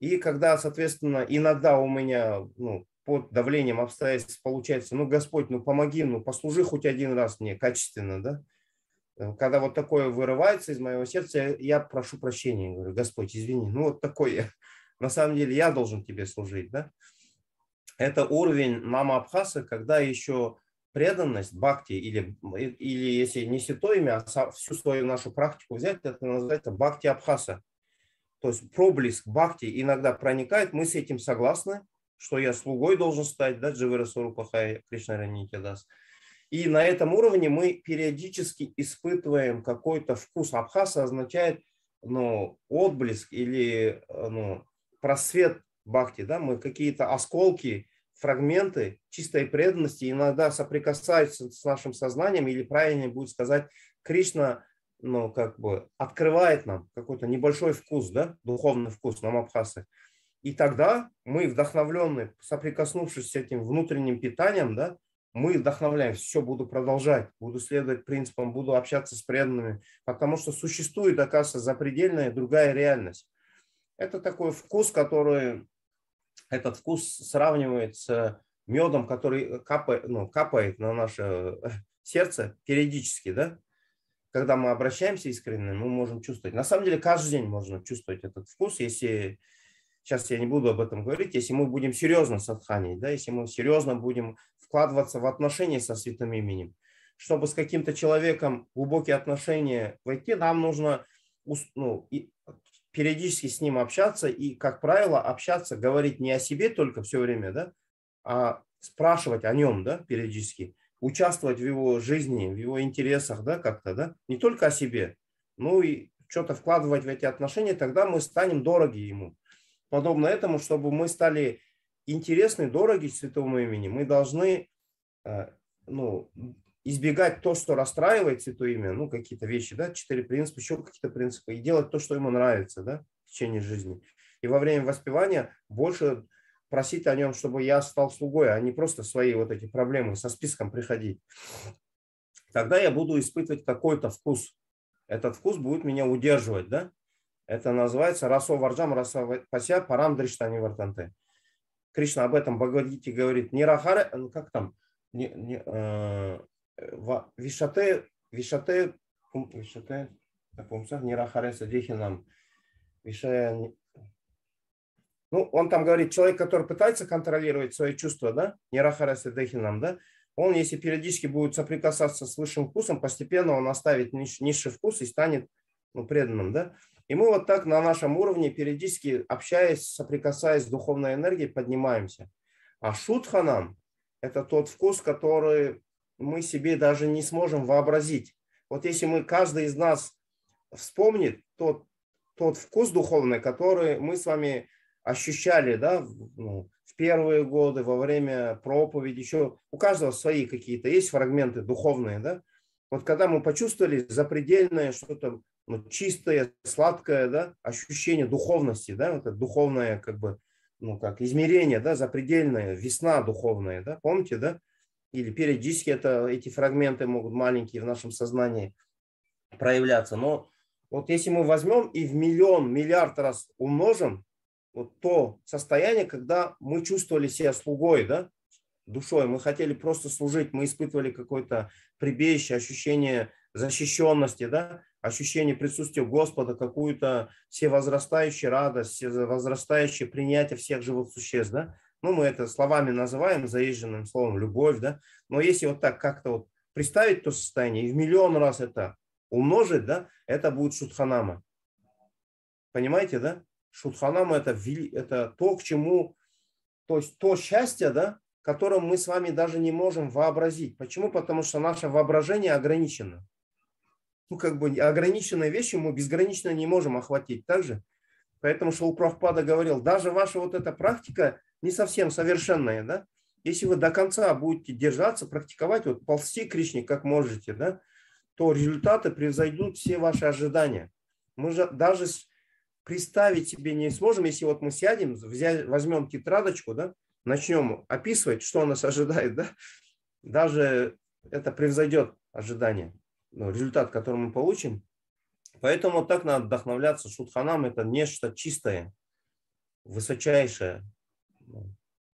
И когда, соответственно, иногда у меня ну, под давлением обстоятельств получается, ну, Господь, ну, помоги, ну, послужи хоть один раз мне качественно, да, когда вот такое вырывается из моего сердца, я прошу прощения, говорю, Господь, извини, ну вот такой я. На самом деле я должен тебе служить, да? Это уровень мама Абхаса, когда еще преданность, бхакти, или, или если не святое имя, а всю свою нашу практику взять, это называется бхакти Абхаса. То есть проблеск бхакти иногда проникает, мы с этим согласны, что я слугой должен стать, да, Дживера Сурупахай Кришна Ранити даст. И на этом уровне мы периодически испытываем какой-то вкус. Абхаса означает ну, отблеск или ну, просвет бхакти. Да? Мы какие-то осколки, фрагменты чистой преданности иногда соприкасаются с нашим сознанием, или правильнее будет сказать, Кришна ну, как бы открывает нам какой-то небольшой вкус, да, духовный вкус нам Абхасы. И тогда мы, вдохновленные, соприкоснувшись с этим внутренним питанием, да, мы вдохновляем, все, буду продолжать, буду следовать принципам, буду общаться с преданными, потому что существует, оказывается, запредельная другая реальность. Это такой вкус, который, этот вкус сравнивает с медом, который капает, ну, капает на наше э, сердце периодически, да, когда мы обращаемся искренне, мы можем чувствовать. На самом деле каждый день можно чувствовать этот вкус, если сейчас я не буду об этом говорить, если мы будем серьезно садханить, да, если мы серьезно будем вкладываться в отношения со святым именем. Чтобы с каким-то человеком глубокие отношения войти, нам нужно ну, периодически с ним общаться и, как правило, общаться, говорить не о себе только все время, да, а спрашивать о нем, да, периодически, участвовать в его жизни, в его интересах, да, как-то, да, не только о себе, ну и что-то вкладывать в эти отношения, тогда мы станем дороги ему. Подобно этому, чтобы мы стали интересны, дороги святому имени, мы должны э, ну, избегать то, что расстраивает святое имя, ну, какие-то вещи, да, четыре принципа, еще какие-то принципы, и делать то, что ему нравится, да, в течение жизни. И во время воспевания больше просить о нем, чтобы я стал слугой, а не просто свои вот эти проблемы со списком приходить. Тогда я буду испытывать какой-то вкус. Этот вкус будет меня удерживать, да? Это называется расо варджам, расо пася, парам дриштани вартанте. Кришна об этом Бхагавадгите говорит, не рахаре, ну как там, не, не, э, вишате, вишате, вишате, не рахаре садихинам, вишая, ну, он там говорит, человек, который пытается контролировать свои чувства, да, не рахаре садихинам, да, он, если периодически будет соприкасаться с высшим вкусом, постепенно он оставит низший вкус и станет ну, преданным, да. И мы вот так на нашем уровне, периодически общаясь, соприкасаясь с духовной энергией, поднимаемся. А шутханам – это тот вкус, который мы себе даже не сможем вообразить. Вот если мы, каждый из нас вспомнит тот, тот вкус духовный, который мы с вами ощущали да, ну, в первые годы, во время проповеди, еще у каждого свои какие-то есть фрагменты духовные, да, вот когда мы почувствовали запредельное что-то ну, чистое, сладкое, да, ощущение духовности, да, это духовное, как бы, ну, как измерение, да, запредельное, весна духовная, да, помните, да, или периодически это, эти фрагменты могут маленькие в нашем сознании проявляться, но вот если мы возьмем и в миллион, миллиард раз умножим, вот то состояние, когда мы чувствовали себя слугой, да, душой, мы хотели просто служить, мы испытывали какое-то прибежище, ощущение защищенности, да, ощущение присутствия Господа, какую-то всевозрастающую радость, всевозрастающее принятие всех живых существ, да. Ну, мы это словами называем, заезженным словом любовь, да. Но если вот так как-то вот представить то состояние и в миллион раз это умножить, да, это будет шутханама. Понимаете, да? Шутханама это, это то, к чему, то есть то счастье, да, которым мы с вами даже не можем вообразить. Почему? Потому что наше воображение ограничено. Ну, как бы ограниченные вещи мы безгранично не можем охватить. Также, поэтому Шаупрахпада говорил, даже ваша вот эта практика не совсем совершенная, да? Если вы до конца будете держаться, практиковать, вот ползти Кришне как можете, да, то результаты превзойдут все ваши ожидания. Мы же даже представить себе не сможем, если вот мы сядем, взять, возьмем тетрадочку, да, начнем описывать, что нас ожидает, да, даже это превзойдет ожидания, ну, результат, который мы получим. Поэтому так надо вдохновляться. Шутханам – это нечто чистое. высочайшее.